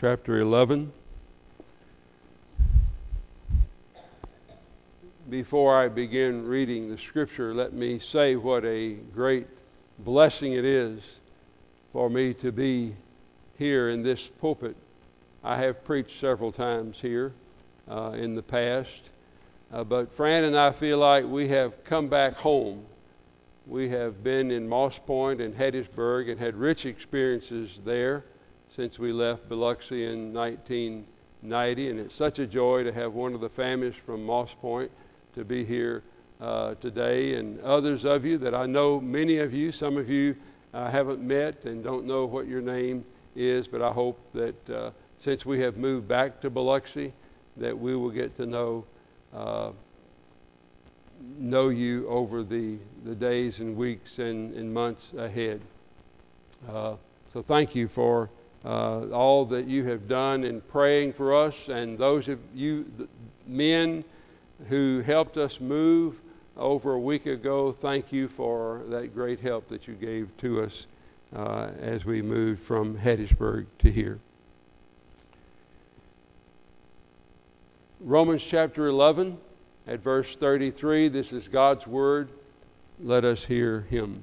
chapter 11. Before I begin reading the scripture, let me say what a great blessing it is for me to be here in this pulpit. I have preached several times here uh, in the past, uh, but Fran and I feel like we have come back home. We have been in Moss Point and Hattiesburg and had rich experiences there since we left Biloxi in 1990, and it's such a joy to have one of the families from Moss Point to be here uh, today, and others of you that I know, many of you, some of you I haven't met and don't know what your name is, but I hope that uh, since we have moved back to Biloxi, that we will get to know uh, know you over the, the days and weeks and, and months ahead. Uh, so thank you for uh, all that you have done in praying for us, and those of you men who helped us move over a week ago, thank you for that great help that you gave to us uh, as we moved from Hattiesburg to here. Romans chapter 11, at verse 33, this is God's word. Let us hear him.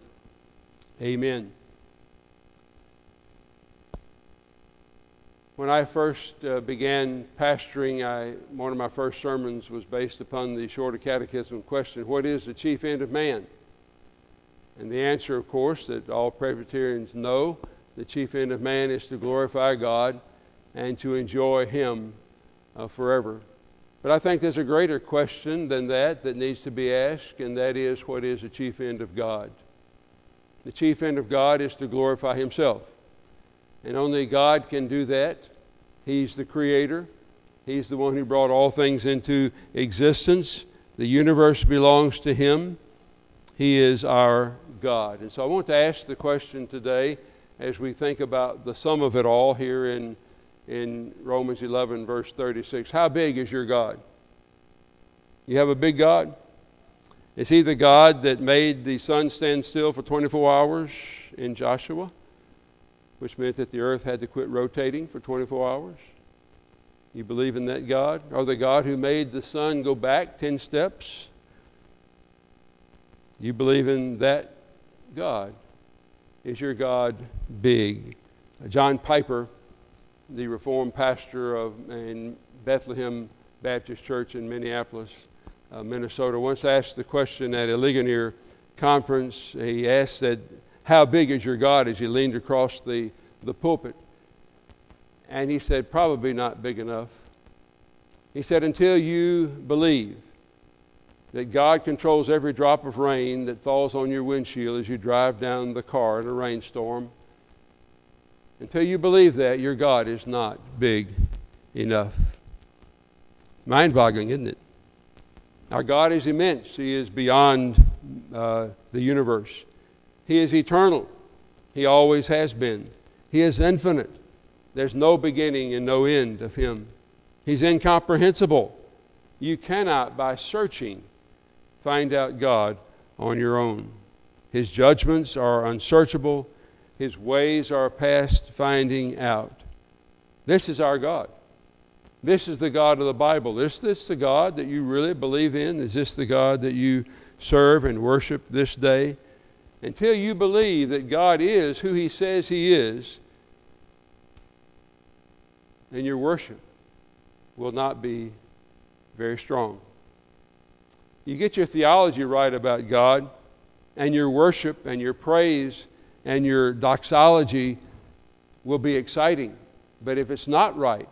Amen. When I first uh, began pastoring, I, one of my first sermons was based upon the Shorter Catechism question What is the chief end of man? And the answer, of course, that all Presbyterians know the chief end of man is to glorify God and to enjoy Him uh, forever. But I think there's a greater question than that that needs to be asked, and that is what is the chief end of God? The chief end of God is to glorify Himself. And only God can do that. He's the creator. He's the one who brought all things into existence. The universe belongs to Him. He is our God. And so I want to ask the question today as we think about the sum of it all here in, in Romans 11, verse 36. How big is your God? You have a big God? Is He the God that made the sun stand still for 24 hours in Joshua? which meant that the earth had to quit rotating for 24 hours? You believe in that God? Or the God who made the sun go back 10 steps? You believe in that God? Is your God big? John Piper, the Reformed pastor of in Bethlehem Baptist Church in Minneapolis, Uh, Minnesota, once asked the question at a Ligonier conference. He asked that how big is your God? as he leaned across the, the pulpit. And he said, Probably not big enough. He said, Until you believe that God controls every drop of rain that falls on your windshield as you drive down the car in a rainstorm, until you believe that, your God is not big enough. Mind boggling, isn't it? Our God is immense, He is beyond uh, the universe. He is eternal. He always has been. He is infinite. There's no beginning and no end of Him. He's incomprehensible. You cannot, by searching, find out God on your own. His judgments are unsearchable, His ways are past finding out. This is our God. This is the God of the Bible. Is this the God that you really believe in? Is this the God that you serve and worship this day? until you believe that God is who He says He is, then your worship will not be very strong. You get your theology right about God, and your worship and your praise and your doxology will be exciting. But if it's not right,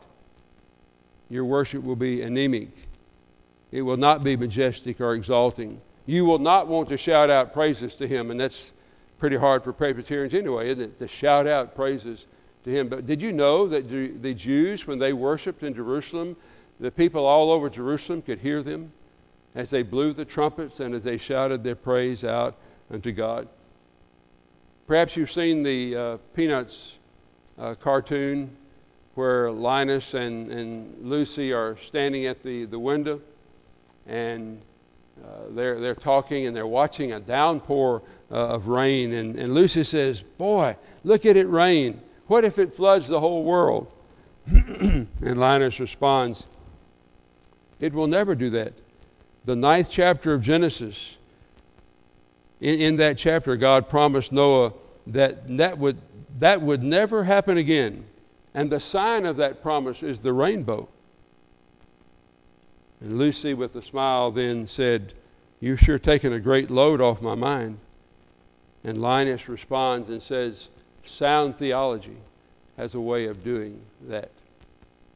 your worship will be anemic. It will not be majestic or exalting you will not want to shout out praises to him. And that's pretty hard for Presbyterians anyway, isn't it? To shout out praises to him. But did you know that the Jews, when they worshiped in Jerusalem, the people all over Jerusalem could hear them as they blew the trumpets and as they shouted their praise out unto God? Perhaps you've seen the uh, Peanuts uh, cartoon where Linus and, and Lucy are standing at the, the window and uh, they're, they're talking and they're watching a downpour uh, of rain. And, and Lucy says, Boy, look at it rain. What if it floods the whole world? and Linus responds, It will never do that. The ninth chapter of Genesis, in, in that chapter, God promised Noah that that would, that would never happen again. And the sign of that promise is the rainbow. And Lucy, with a smile, then said, You've sure taken a great load off my mind. And Linus responds and says, Sound theology has a way of doing that.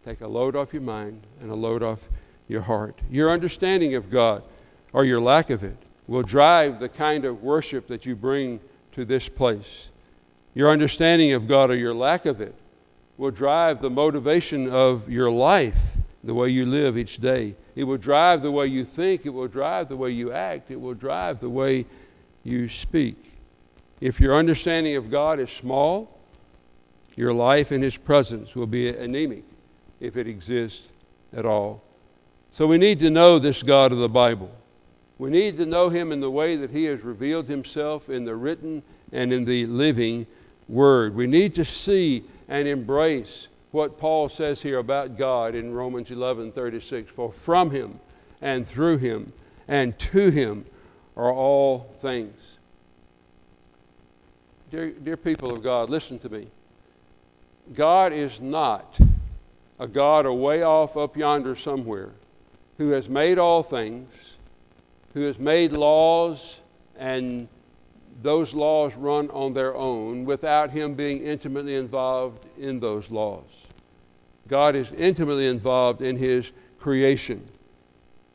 Take a load off your mind and a load off your heart. Your understanding of God, or your lack of it, will drive the kind of worship that you bring to this place. Your understanding of God, or your lack of it, will drive the motivation of your life, the way you live each day. It will drive the way you think. It will drive the way you act. It will drive the way you speak. If your understanding of God is small, your life in His presence will be anemic if it exists at all. So we need to know this God of the Bible. We need to know Him in the way that He has revealed Himself in the written and in the living Word. We need to see and embrace what Paul says here about God in Romans 11:36 for from him and through him and to him are all things. Dear, dear people of God, listen to me. God is not a God away off up yonder somewhere who has made all things, who has made laws and those laws run on their own without him being intimately involved in those laws. God is intimately involved in his creation.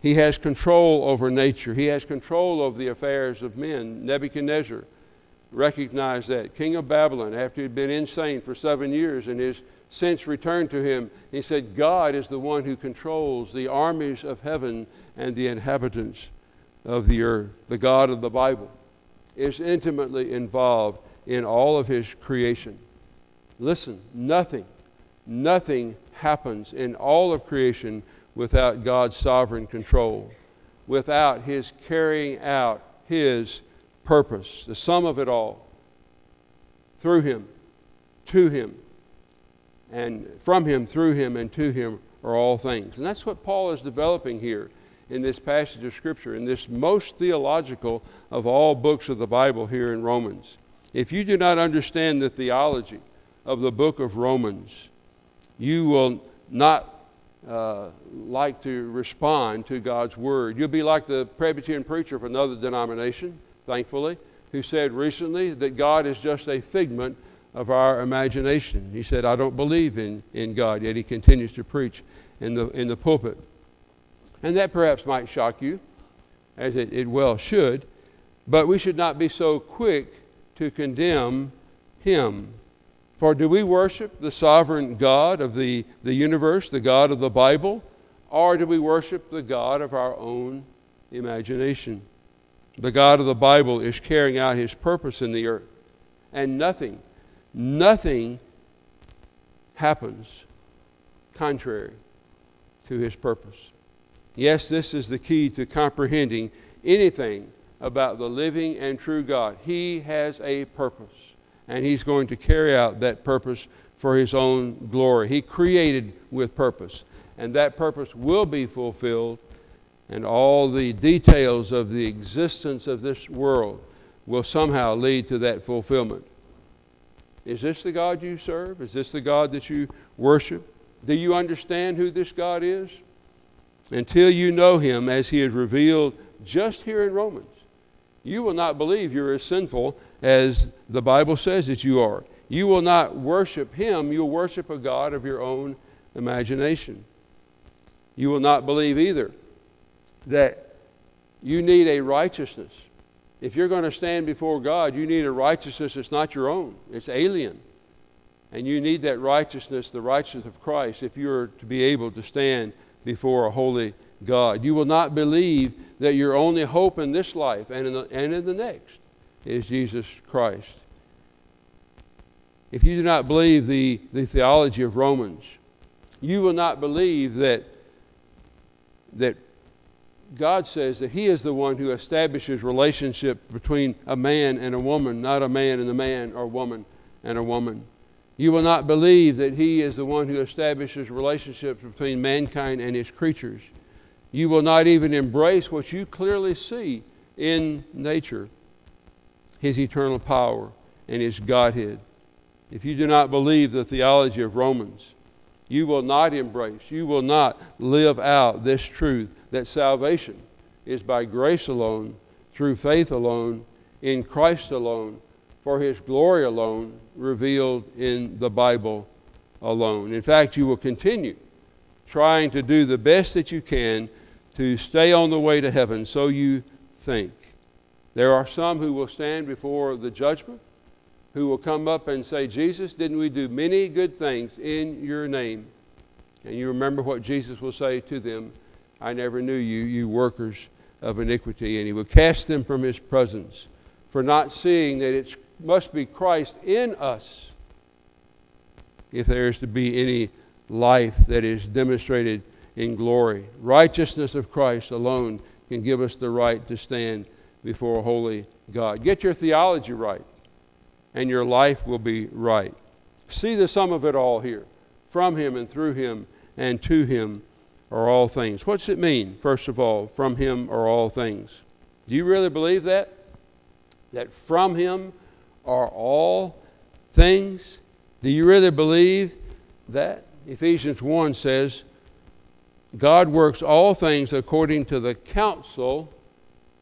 He has control over nature. He has control over the affairs of men. Nebuchadnezzar recognized that. King of Babylon, after he'd been insane for seven years and his sense returned to him, he said, God is the one who controls the armies of heaven and the inhabitants of the earth. The God of the Bible is intimately involved in all of his creation. Listen, nothing Nothing happens in all of creation without God's sovereign control, without His carrying out His purpose, the sum of it all, through Him, to Him, and from Him, through Him, and to Him are all things. And that's what Paul is developing here in this passage of Scripture, in this most theological of all books of the Bible here in Romans. If you do not understand the theology of the book of Romans, you will not uh, like to respond to God's word. You'll be like the Presbyterian preacher of another denomination, thankfully, who said recently that God is just a figment of our imagination. He said, I don't believe in, in God, yet he continues to preach in the, in the pulpit. And that perhaps might shock you, as it, it well should, but we should not be so quick to condemn him for do we worship the sovereign God of the, the universe, the God of the Bible, or do we worship the God of our own imagination? The God of the Bible is carrying out his purpose in the earth. And nothing, nothing happens contrary to his purpose. Yes, this is the key to comprehending anything about the living and true God. He has a purpose and He's going to carry out that purpose for His own glory. He created with purpose, and that purpose will be fulfilled, and all the details of the existence of this world will somehow lead to that fulfillment. Is this the God you serve? Is this the God that you worship? Do you understand who this God is? Until you know Him as He is revealed just here in Romans, you will not believe you're as sinful as the Bible says that you are. You will not worship Him, you'll worship a God of your own imagination. You will not believe either that you need a righteousness. If you're going to stand before God, you need a righteousness that's not your own, it's alien. And you need that righteousness, the righteousness of Christ, if you are to be able to stand before a holy God. You will not believe that your only hope in this life and in the, and in the next is Jesus Christ. If you do not believe the, the theology of Romans, you will not believe that, that God says that He is the one who establishes relationship between a man and a woman, not a man and a man or woman and a woman. You will not believe that He is the one who establishes relationships between mankind and His creatures. You will not even embrace what you clearly see in nature His eternal power and His Godhead. If you do not believe the theology of Romans, you will not embrace, you will not live out this truth that salvation is by grace alone, through faith alone, in Christ alone, for His glory alone, revealed in the Bible alone. In fact, you will continue trying to do the best that you can to stay on the way to heaven, so you think. There are some who will stand before the judgment who will come up and say, Jesus, didn't we do many good things in your name? And you remember what Jesus will say to them I never knew you, you workers of iniquity. And he will cast them from his presence for not seeing that it must be Christ in us if there is to be any life that is demonstrated in glory. Righteousness of Christ alone can give us the right to stand before a holy God. Get your theology right and your life will be right. See the sum of it all here. From Him and through Him and to Him are all things. What's it mean, first of all, from Him are all things? Do you really believe that? That from Him are all things? Do you really believe that? Ephesians 1 says, God works all things according to the counsel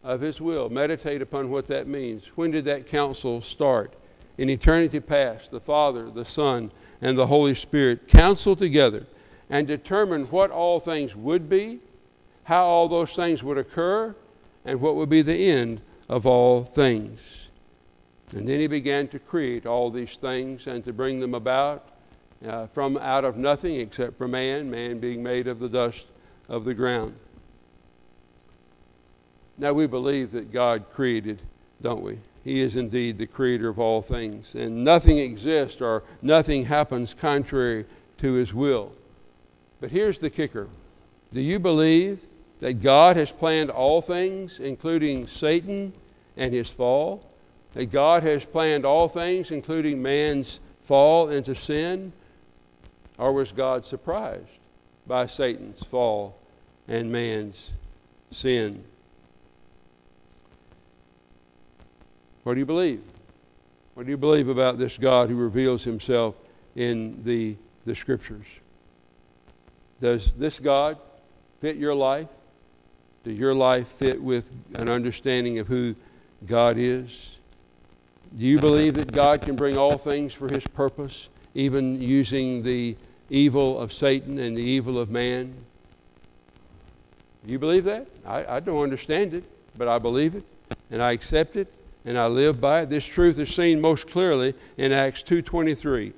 of His will. Meditate upon what that means. When did that counsel start? in eternity past, the Father, the Son, and the Holy Spirit counsel together and determine what all things would be, how all those things would occur, and what would be the end of all things. And then he began to create all these things and to bring them about uh, from out of nothing except for man, man being made of the dust of the ground. Now we believe that God created, don't we? He is indeed the creator of all things. And nothing exists or nothing happens contrary to His will. But here's the kicker Do you believe that God has planned all things, including Satan and his fall? That God has planned all things, including man's fall into sin? Or was God surprised by Satan's fall and man's sin? What do you believe? What do you believe about this God who reveals himself in the, the Scriptures? Does this God fit your life? Does your life fit with an understanding of who God is? Do you believe that God can bring all things for his purpose, even using the evil of Satan and the evil of man? Do you believe that? I, I don't understand it, but I believe it and I accept it and I live by it. This truth is seen most clearly in Acts 2:23.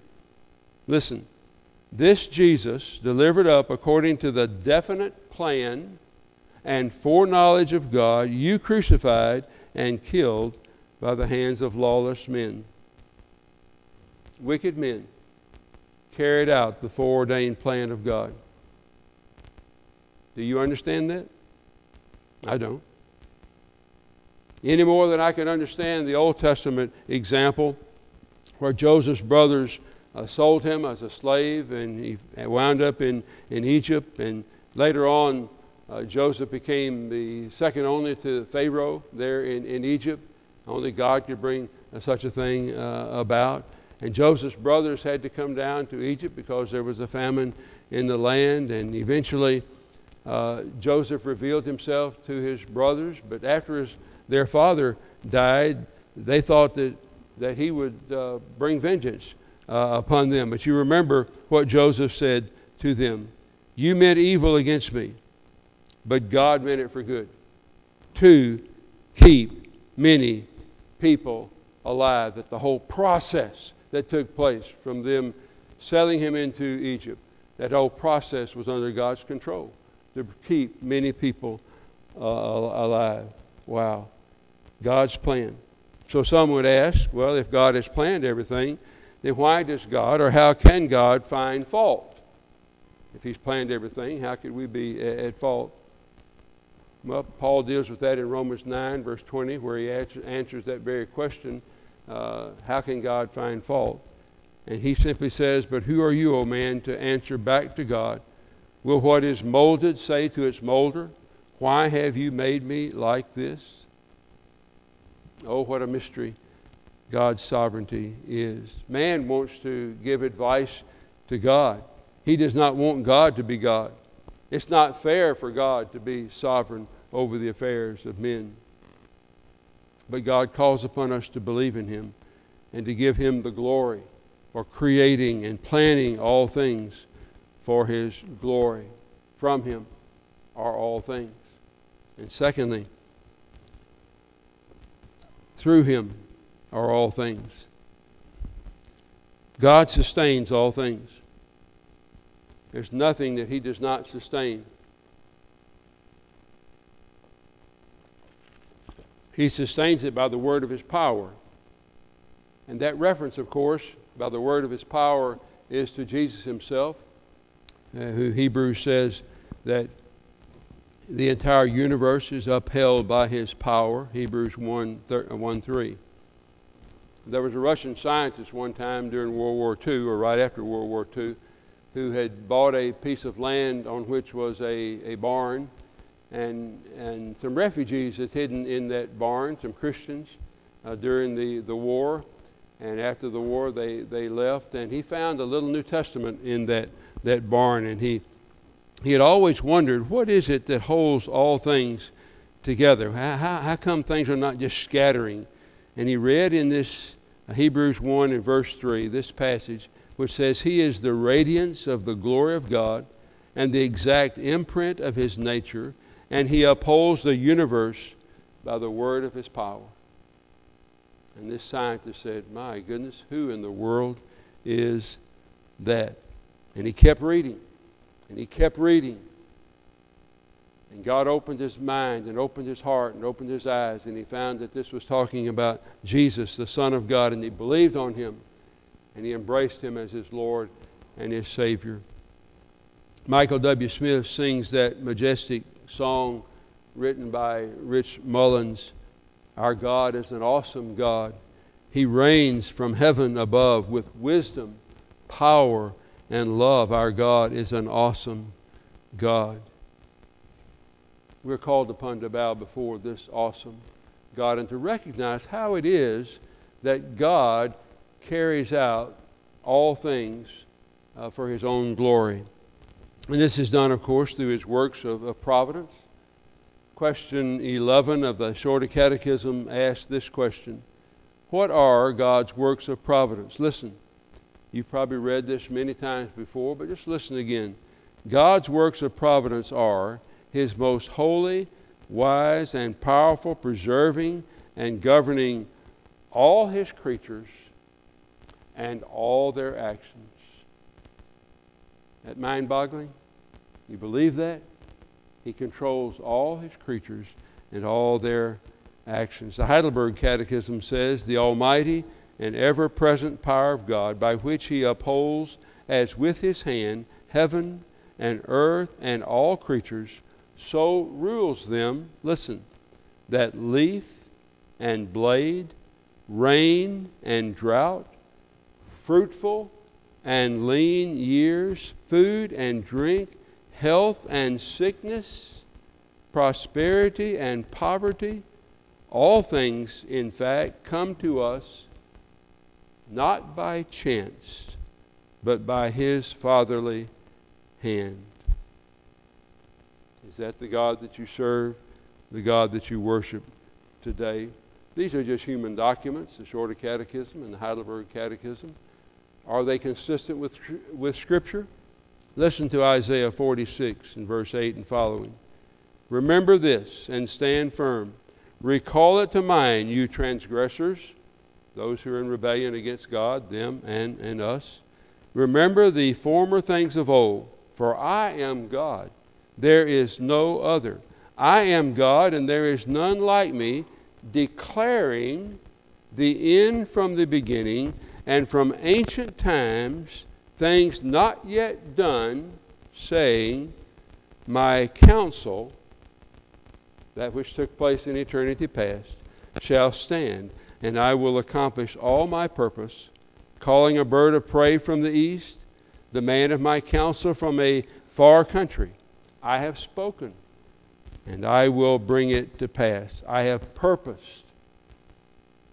Listen. This Jesus delivered up according to the definite plan and foreknowledge of God, you crucified and killed by the hands of lawless men. Wicked men carried out the foreordained plan of God. Do you understand that? I don't any more than I can understand the Old Testament example where Joseph's brothers uh, sold him as a slave and he wound up in, in Egypt. And later on, uh, Joseph became the second only to Pharaoh there in, in Egypt. Only God could bring uh, such a thing uh, about. And Joseph's brothers had to come down to Egypt because there was a famine in the land. And eventually, uh, Joseph revealed himself to his brothers. But after his their father died, they thought that, that he would uh, bring vengeance uh, upon them. But you remember what Joseph said to them You meant evil against me, but God meant it for good. To keep many people alive. That the whole process that took place from them selling him into Egypt. That whole process was under God's control to keep many people uh, alive. Wow. God's plan. So some would ask, well, if God has planned everything, then why does God or how can God find fault? If He's planned everything, how could we be at fault? Well, Paul deals with that in Romans 9, verse 20, where he answers that very question uh, how can God find fault? And he simply says, But who are you, O man, to answer back to God? Will what is molded say to its molder, Why have you made me like this? Oh, what a mystery God's sovereignty is. Man wants to give advice to God, he does not want God to be God. It's not fair for God to be sovereign over the affairs of men. But God calls upon us to believe in Him and to give Him the glory for creating and planning all things for His glory. From Him are all things. And secondly, through Him are all things. God sustains all things. There's nothing that He does not sustain. He sustains it by the word of his power. And that reference, of course, by the word of his power is to Jesus himself, uh, who Hebrews says that the entire universe is upheld by his power, Hebrews 1, thir- uh, 1 3. There was a Russian scientist one time during World War II, or right after World War II, who had bought a piece of land on which was a, a barn and, and some refugees that's hidden in that barn, some Christians, uh, during the, the war. And after the war, they, they left, and he found a little New Testament in that, that barn. And he, he had always wondered what is it that holds all things together? How, how, how come things are not just scattering? And he read in this uh, Hebrews 1 and verse 3, this passage, which says, He is the radiance of the glory of God and the exact imprint of His nature and he upholds the universe by the word of his power. And this scientist said, My goodness, who in the world is that? And he kept reading, and he kept reading. And God opened his mind and opened his heart and opened his eyes, and he found that this was talking about Jesus, the Son of God, and he believed on him, and he embraced him as his Lord and his Savior. Michael W. Smith sings that majestic song written by Rich Mullins Our God is an awesome God. He reigns from heaven above with wisdom, power, and love. Our God is an awesome God. We're called upon to bow before this awesome God and to recognize how it is that God carries out all things uh, for His own glory. And this is done, of course, through his works of, of providence. Question 11 of the Shorter Catechism asks this question What are God's works of providence? Listen, you've probably read this many times before, but just listen again. God's works of providence are his most holy, wise, and powerful preserving and governing all his creatures and all their actions. That mind boggling? You believe that? He controls all his creatures and all their actions. The Heidelberg Catechism says the Almighty and ever present power of God, by which he upholds as with his hand heaven and earth and all creatures, so rules them, listen, that leaf and blade, rain and drought, fruitful and lean years, food and drink, health and sickness, prosperity and poverty, all things, in fact, come to us not by chance, but by His fatherly hand. Is that the God that you serve, the God that you worship today? These are just human documents, the Shorter Catechism and the Heidelberg Catechism. Are they consistent with, with Scripture? Listen to Isaiah 46 in verse 8 and following. Remember this and stand firm. Recall it to mind, you transgressors, those who are in rebellion against God, them and, and us. Remember the former things of old, for I am God. There is no other. I am God, and there is none like me, declaring the end from the beginning, and from ancient times things not yet done, saying, My counsel, that which took place in eternity past, shall stand, and I will accomplish all my purpose, calling a bird of prey from the east, the man of my counsel from a far country. I have spoken, and I will bring it to pass. I have purposed,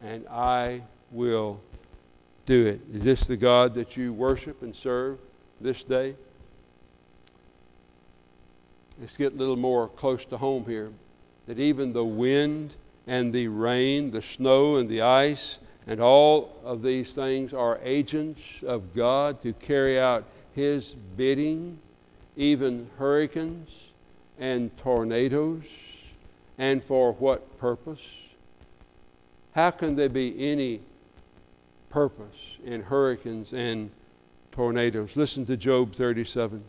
and I will do it. Is this the God that you worship and serve this day? Let's get a little more close to home here. That even the wind and the rain, the snow and the ice, and all of these things are agents of God to carry out His bidding, even hurricanes and tornadoes. And for what purpose? How can there be any purpose in hurricanes and tornadoes? Listen to Job 37.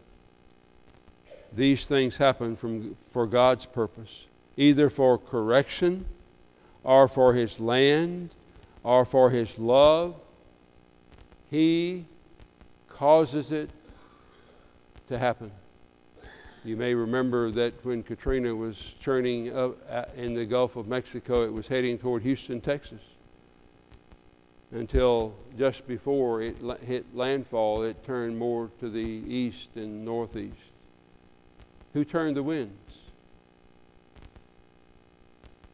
These things happen from, for God's purpose, either for correction or for his land or for his love. He causes it to happen. You may remember that when Katrina was churning up in the Gulf of Mexico, it was heading toward Houston, Texas. Until just before it hit landfall, it turned more to the east and northeast. Who turned the winds?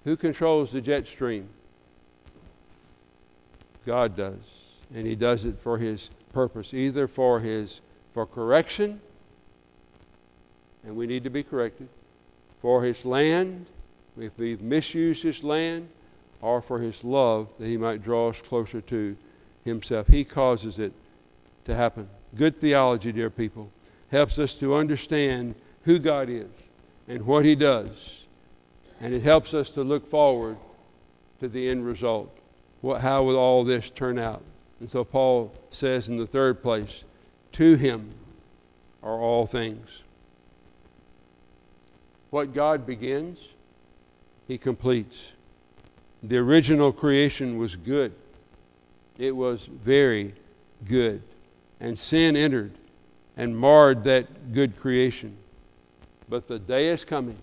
Who controls the jet stream? God does. And He does it for His purpose, either for His for correction, and we need to be corrected, for His land, if we've misused His land, or for His love, that He might draw us closer to Himself. He causes it to happen. Good theology, dear people, helps us to understand who God is and what He does and it helps us to look forward to the end result. What, how will all this turn out? And so Paul says in the third place, to him are all things. What God begins, he completes. The original creation was good. It was very good. And sin entered and marred that good creation. But the day is coming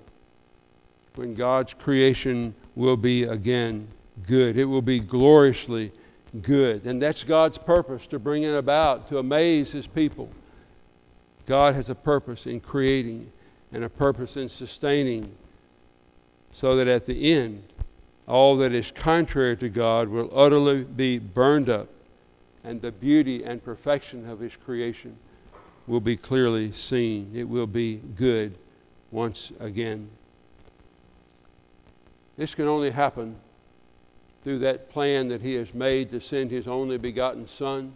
when God's creation will be again good. It will be gloriously good. And that's God's purpose to bring it about, to amaze His people. God has a purpose in creating and a purpose in sustaining, so that at the end, all that is contrary to God will utterly be burned up, and the beauty and perfection of His creation will be clearly seen. It will be good once again. This can only happen through that plan that He has made to send His only begotten Son,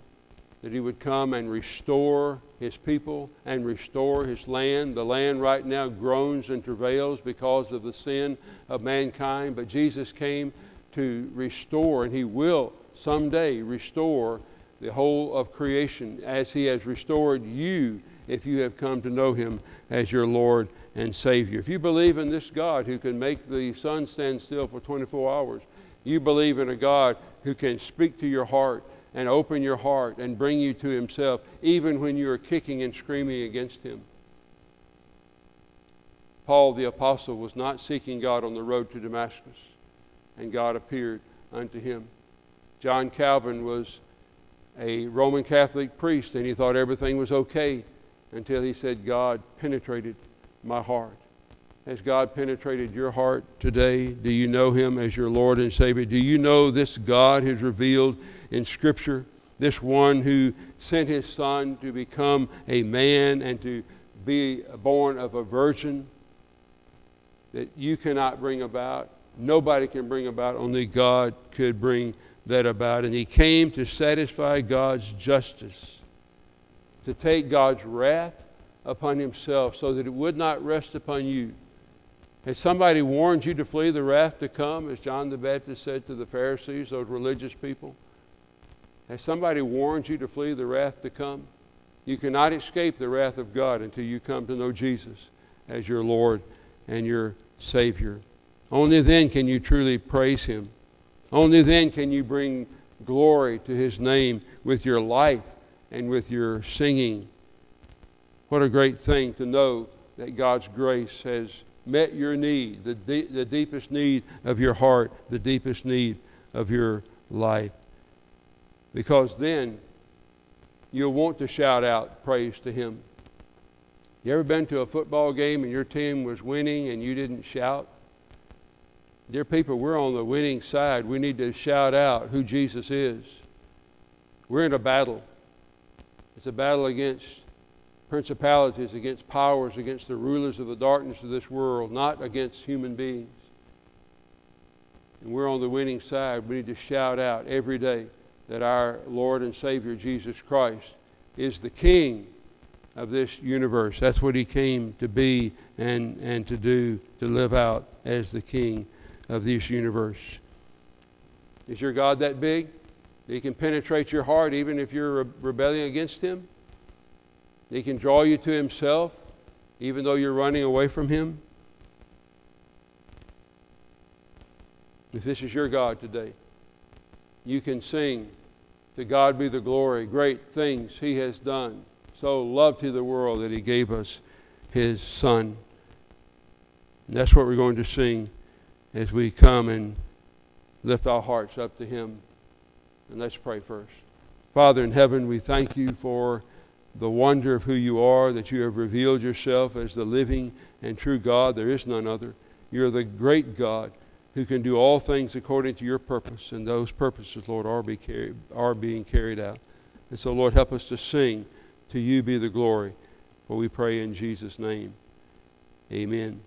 that He would come and restore His people and restore His land. The land right now groans and travails because of the sin of mankind, but Jesus came to restore, and He will someday restore the whole of creation as He has restored you if you have come to know Him as your Lord and Savior. If you believe in this God who can make the sun stand still for 24 hours, you believe in a God who can speak to your heart and open your heart and bring you to Himself, even when you are kicking and screaming against Him. Paul the Apostle was not seeking God on the road to Damascus, and God appeared unto him. John Calvin was a Roman Catholic priest, and he thought everything was okay until he said God penetrated my heart. Has God penetrated your heart today? Do you know Him as your Lord and Savior? Do you know this God who's revealed in Scripture? This one who sent His Son to become a man and to be born of a virgin that you cannot bring about? Nobody can bring about, only God could bring that about. And He came to satisfy God's justice, to take God's wrath upon himself so that it would not rest upon you. Has somebody warned you to flee the wrath to come, as John the Baptist said to the Pharisees, those religious people? Has somebody warned you to flee the wrath to come? You cannot escape the wrath of God until you come to know Jesus as your Lord and your Savior. Only then can you truly praise Him. Only then can you bring glory to His name with your life and with your singing. What a great thing to know that God's grace has met your need, the, de- the deepest need of your heart, the deepest need of your life. Because then you'll want to shout out praise to Him. You ever been to a football game and your team was winning and you didn't shout? Dear people, we're on the winning side. We need to shout out who Jesus is. We're in a battle. It's a battle against principalities, against powers, against the rulers of the darkness of this world, not against human beings. And we're on the winning side. We need to shout out every day that our Lord and Savior Jesus Christ is the King of this universe. That's what He came to be and, and to do, to live out as the King of this universe. Is your God that big? He can penetrate your heart even if you're rebelling against Him? He can draw you to Himself even though you're running away from Him? If this is your God today, you can sing, To God be the glory, great things He has done. So loved He the world that He gave us His Son. And that's what we're going to sing as we come and lift our hearts up to Him. And let's pray first. Father in heaven, we thank you for the wonder of who you are, that you have revealed yourself as the living and true God. There is none other. You're the great God who can do all things according to your purpose, and those purposes, Lord, are, be carried, are being carried out. And so, Lord, help us to sing, To you be the glory. For we pray in Jesus' name. Amen.